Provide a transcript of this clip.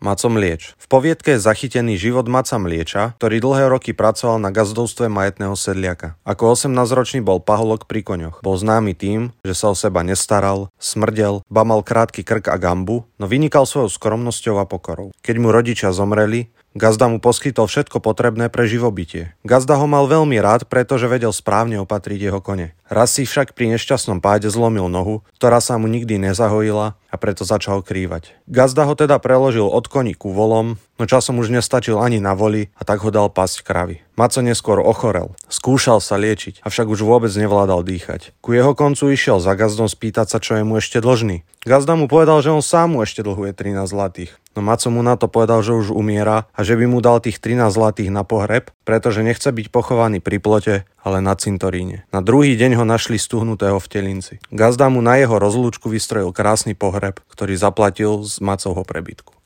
Maco Mlieč. V poviedke je zachytený život Maca Mlieča, ktorý dlhé roky pracoval na gazdovstve majetného sedliaka. Ako 18-ročný bol paholok pri koňoch. Bol známy tým, že sa o seba nestaral, smrdel, ba mal krátky krk a gambu, no vynikal svojou skromnosťou a pokorou. Keď mu rodičia zomreli, Gazda mu poskytol všetko potrebné pre živobytie. Gazda ho mal veľmi rád, pretože vedel správne opatriť jeho kone. Raz si však pri nešťastnom páde zlomil nohu, ktorá sa mu nikdy nezahojila a preto začal krývať. Gazda ho teda preložil od koní ku volom, no časom už nestačil ani na voli a tak ho dal pasť kravy. Maco neskôr ochorel, skúšal sa liečiť, avšak už vôbec nevládal dýchať. Ku jeho koncu išiel za gazdom spýtať sa, čo je mu ešte dlžný. Gazda mu povedal, že on sám mu ešte dlhuje 13 zlatých. No Maco mu na to povedal, že už umiera a že by mu dal tých 13 zlatých na pohreb, pretože nechce byť pochovaný pri plote, ale na cintoríne. Na druhý deň ho našli stuhnutého v telinci. Gazda mu na jeho rozlúčku vystrojil krásny pohreb, ktorý zaplatil z Macovho prebytku.